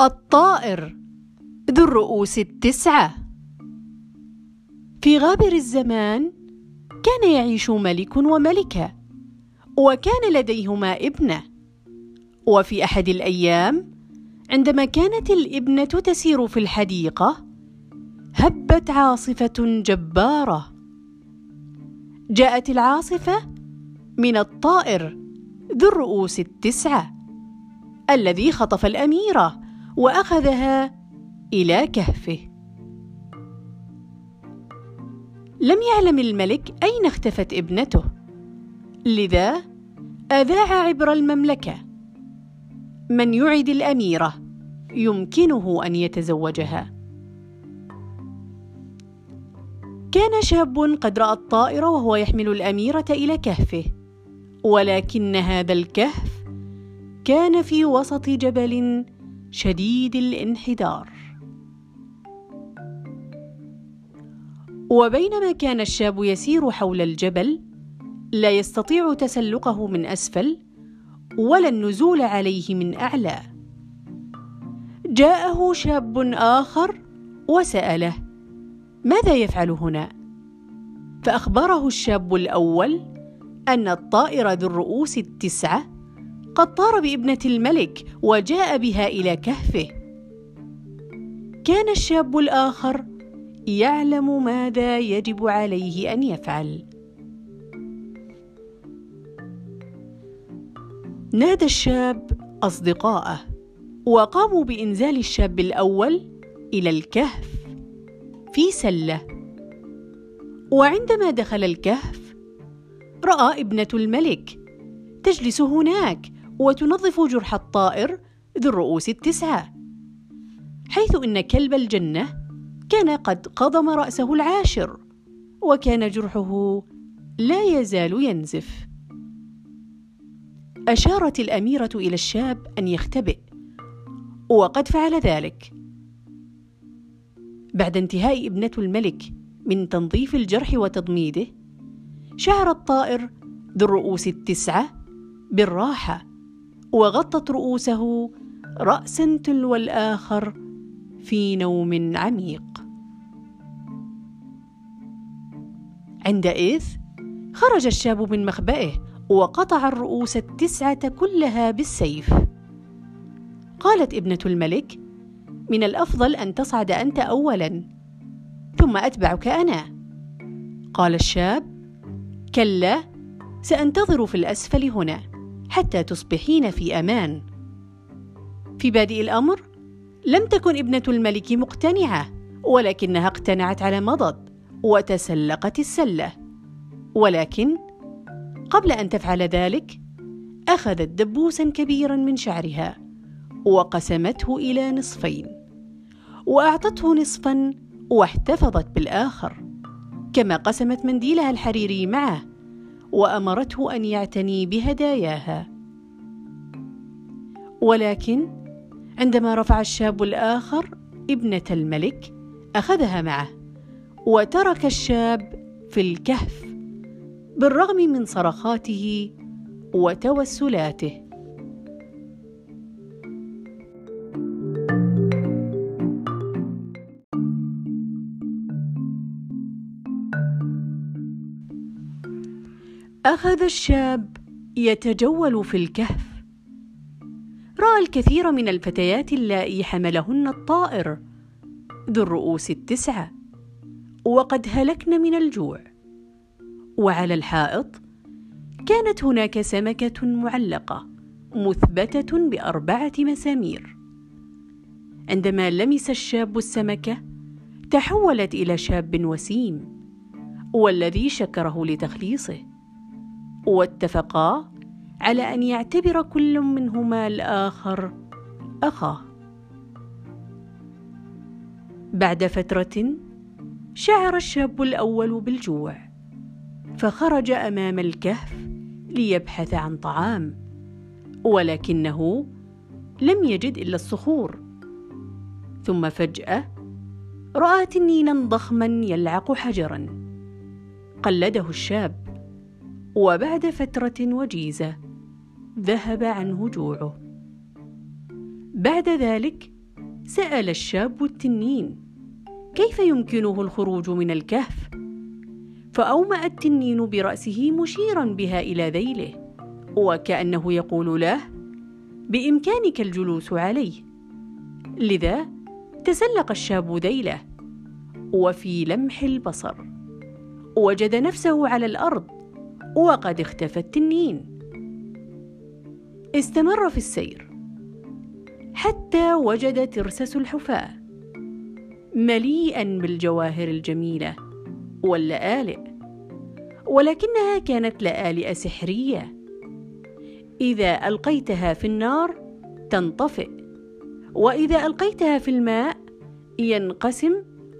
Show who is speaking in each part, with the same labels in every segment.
Speaker 1: الطائر ذو الرؤوس التسعة. في غابر الزمان كان يعيش ملك وملكة وكان لديهما ابنة. وفي أحد الأيام عندما كانت الابنة تسير في الحديقة هبت عاصفة جبارة. جاءت العاصفة من الطائر ذو الرؤوس التسعة الذي خطف الأميرة وأخذها إلى كهفه. لم يعلم الملك أين اختفت ابنته لذا أذاع عبر المملكة. من يعد الأميرة يمكنه أن يتزوجها. كان شاب قد رأى الطائر وهو يحمل الأميرة إلى كهفه. ولكن هذا الكهف كان في وسط جبل شديد الانحدار. وبينما كان الشاب يسير حول الجبل لا يستطيع تسلقه من أسفل ولا النزول عليه من أعلى. جاءه شاب آخر وسأله ماذا يفعل هنا؟ فأخبره الشاب الأول أن الطائر ذو الرؤوس التسعة قد طار بابنة الملك وجاء بها إلى كهفه. كان الشاب الآخر يعلم ماذا يجب عليه أن يفعل. نادى الشاب أصدقاءه وقاموا بإنزال الشاب الأول إلى الكهف في سلة. وعندما دخل الكهف رأى ابنة الملك. تجلس هناك وتنظف جرح الطائر ذو الرؤوس التسعة. حيث إن كلب الجنة كان قد قضم رأسه العاشر وكان جرحه لا يزال ينزف. أشارت الأميرة إلى الشاب أن يختبئ وقد فعل ذلك. بعد انتهاء ابنة الملك من تنظيف الجرح وتضميده شعر الطائر ذو الرؤوس التسعة بالراحة وغطت رؤوسه راسا تلو الآخر في نوم عميق. عندئذ خرج الشاب من مخبئه وقطع الرؤوس التسعة كلها بالسيف. قالت ابنة الملك من الأفضل أن تصعد أنت اولا ثم أتبعك أنا. قال الشاب كلا سأنتظر في الأسفل هنا حتى تصبحين في أمان. في بادئ الأمر لم تكن ابنة الملك مقتنعة ولكنها اقتنعت على مضض وتسلقت السلة. ولكن قبل أن تفعل ذلك أخذت دبوسا كبيرا من شعرها وقسمته إلى نصفين وأعطته نصفا واحتفظت بالآخر. كما قسمت منديلها الحريري معه وأمرته أن يعتني بهداياها. ولكن عندما رفع الشاب الآخر ابنة الملك أخذها معه وترك الشاب في الكهف بالرغم من صرخاته وتوسلاته. أخذ الشاب يتجول في الكهف. رأى الكثير من الفتيات اللائي حملهن الطائر ذو الرؤوس التسعة وقد هلكن من الجوع. وعلى الحائط كانت هناك سمكة معلقة مثبتة بأربعة مسامير. عندما لمس الشاب السمكة تحولت إلى شاب وسيم والذي شكره لتخليصه. واتفقا على أن يعتبر كل منهما الآخر اخاه بعد فترة شعر الشاب الأول بالجوع فخرج أمام الكهف ليبحث عن طعام ولكنه لم يجد إلا الصخور. ثم فجأة رأى تنينا ضخما يلعق حجرا قلده الشاب. وبعد فترة وجيزة ذهب عنه جوعه بعد ذلك سأل الشاب التنين كيف يمكنه الخروج من الكهف؟ فأومأ التنين برأسه مشيرا بها إلى ذيله وكأنه يقول له بإمكانك الجلوس عليه. لذا تسلق الشاب ذيله وفي لمح البصر وجد نفسه على الأرض وقد اختفى التنين. استمر في السير حتى وجد ترس سلحفاه مليئا بالجواهر الجميلة واللآلئ ولكنها كانت لآلئ سحرية. إذا ألقيتها في النار تنطفئ وإذا ألقيتها في الماء ينقسم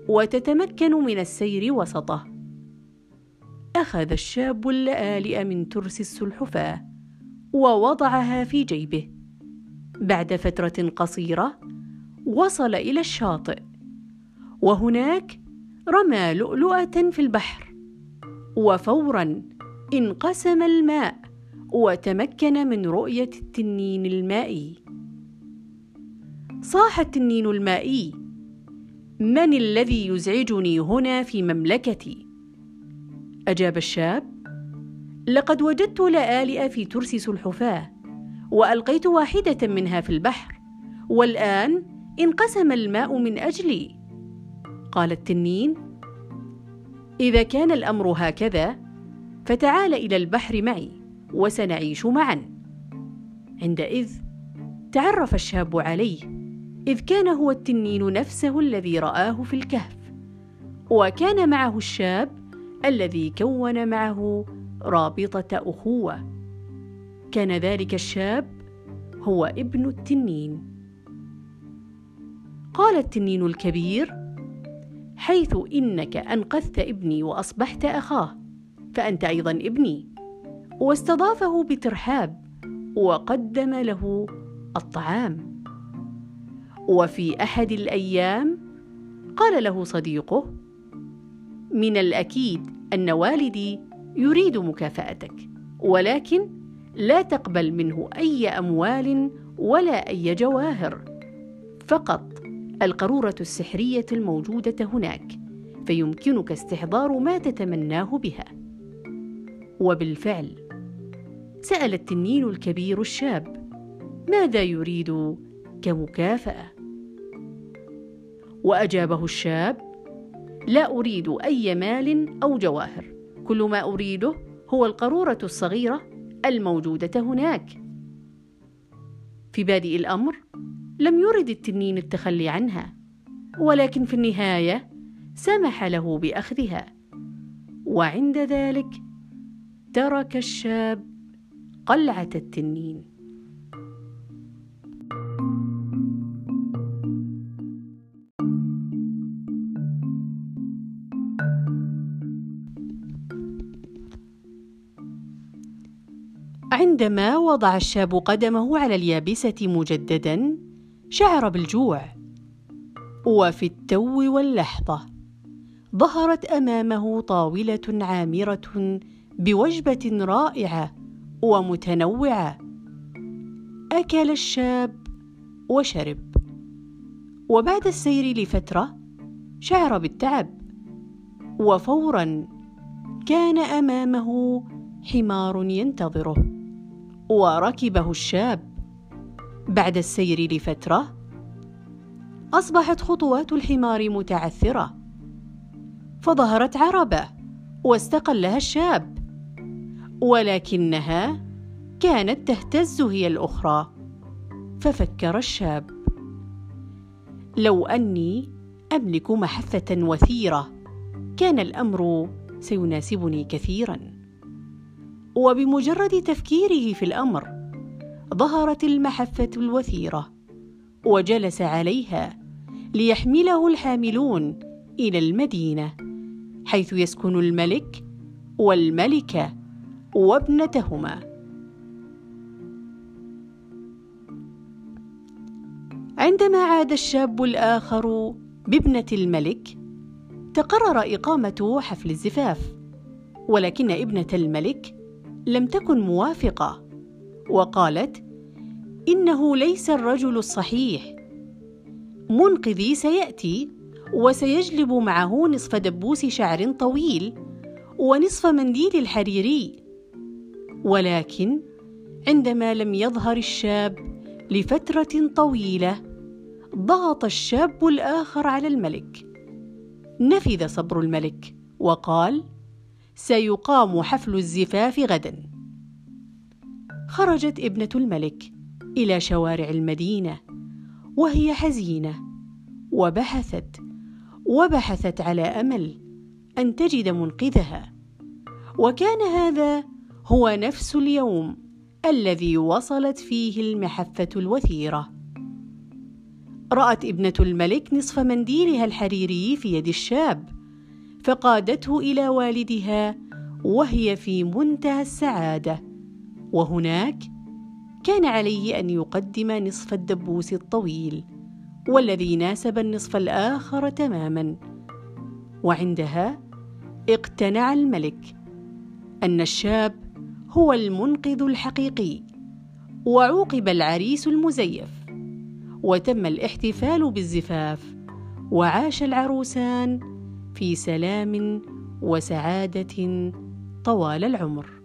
Speaker 1: وتتمكن من السير وسطه. أخذ الشاب اللآلئ من ترس السلحفاة ووضعها في جيبه. بعد فترة قصيرة وصل إلى الشاطئ وهناك رمى لؤلؤة في البحر. وفورا انقسم الماء وتمكن من رؤية التنين المائي. صاح التنين المائي من الذي يزعجني هنا في مملكتي؟ أجاب الشاب لقد وجدت لآلئ في ترس سلحفاة وألقيت واحدة منها في البحر والآن انقسم الماء من أجلي. قال التنين إذا كان الأمر هكذا فتعال إلى البحر معي وسنعيش معا. عندئذ تعرف الشاب عليه إذ كان هو التنين نفسه الذي رآه في الكهف وكان معه الشاب الذي كون معه رابطة أخوة. كان ذلك الشاب هو ابن التنين. قال التنين الكبير حيث إنك أنقذت ابني وأصبحت أخاه فأنت أيضا ابني. واستضافه بترحاب وقدم له الطعام. وفي أحد الأيام قال له صديقه من الأكيد أن والدي يريد مكافأتك ولكن لا تقبل منه أي أموال ولا أي جواهر. فقط القروره السحرية الموجودة هناك فيمكنك استحضار ما تتمناه بها. وبالفعل سأل التنين الكبير الشاب ماذا يريد كمكافأة؟ وأجابه الشاب لا أريد أي مال أو جواهر. كل ما أريده هو القروره الصغيرة الموجودة هناك. في بادئ الأمر لم يرد التنين التخلي عنها ولكن في النهاية سمح له بأخذها. وعند ذلك ترك الشاب قلعة التنين. عندما وضع الشاب قدمه على اليابسة مجددا شعر بالجوع. وفي التو واللحظة ظهرت أمامه طاولة عامرة بوجبة رائعة ومتنوعة. أكل الشاب وشرب. وبعد السير لفترة شعر بالتعب. وفورا كان أمامه حمار ينتظره. وركبه الشاب. بعد السير لفترة أصبحت خطوات الحمار متعثرة. فظهرت عربة واستقلها الشاب ولكنها كانت تهتز هي الأخرى. ففكر الشاب لو أني أملك محفة وثيرة كان الأمر سيناسبني كثيرا. وبمجرد تفكيره في الأمر ظهرت المحفة الوثيرة وجلس عليها ليحمله الحاملون إلى المدينة حيث يسكن الملك والملكة وابنتهما. عندما عاد الشاب الآخر بابنة الملك تقرر إقامة حفل الزفاف ولكن ابنة الملك لم تكن موافقة وقالت إنه ليس الرجل الصحيح. منقذي سيأتي وسيجلب معه نصف دبوس شعر طويل ونصف منديل الحريري. ولكن عندما لم يظهر الشاب لفترة طويلة ضغط الشاب الآخر على الملك. نفذ صبر الملك وقال سيقام حفل الزفاف غدا. خرجت ابنة الملك إلى شوارع المدينة وهي حزينة وبحثت وبحثت على أمل أن تجد منقذها. وكان هذا هو نفس اليوم الذي وصلت فيه المحفة الوثيرة. رأت ابنة الملك نصف منديلها الحريري في يد الشاب فقادته إلى والدها وهي في منتهى السعادة. وهناك كان عليه أن يقدم نصف الدبوس الطويل والذي ناسب النصف الآخر تماما. وعندها اقتنع الملك أن الشاب هو المنقذ الحقيقي وعوقب العريس المزيف. وتم الاحتفال بالزفاف وعاش العروسان في سلام وسعادة طوال العمر.